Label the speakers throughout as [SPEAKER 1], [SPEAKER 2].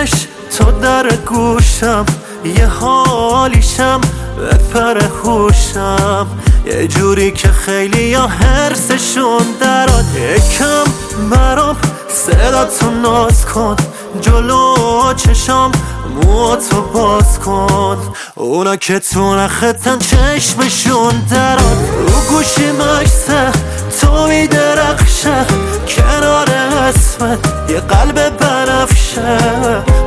[SPEAKER 1] دلش تو در گوشم یه حالیشم بپر خوشم یه جوری که خیلی یا هرسشون دراد یکم برام صدا تو ناز کن. جلو چشام تو باز کن. اونا که تو نختن چشمشون دراد رو گوشی مکسه تو کنار اسمت یه قلب بنفشه.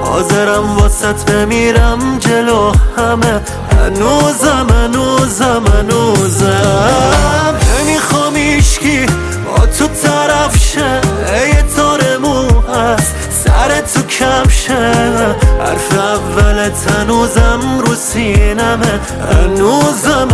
[SPEAKER 1] حاضرم واسط بمیرم جلو همه. هنوزم هنوزم هنوزم. نمی‌خوام ایشکی با تو طرف شه. یه تار مو هست. سر تو کمشه حرف اولت هنوزم رو سینمه. هنوزم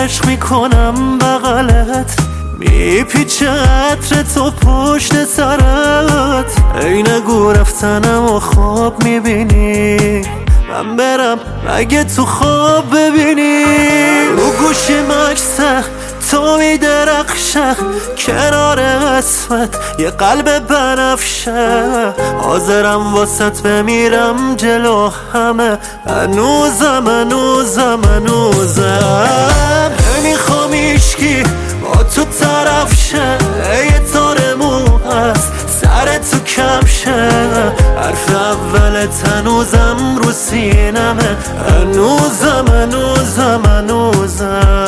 [SPEAKER 1] عشق می‌کنم بغلت میپیچه عطر تو پشت سرت. ای نگو رفتنم و خواب می‌بینی. من برم مگه تو خواب ببینی؟ رو گوشی مکسه تو میدرخشه. کنار اسمت یه قلب بنفشه. حاضرم واسط بمیرم جلو همه. هنوزم هنوزم هنوزم. اولت هنوزم رو سینمه. هنوزم هنوزم هنوزم.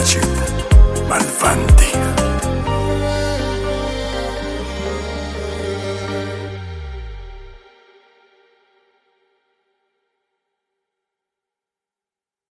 [SPEAKER 2] about you.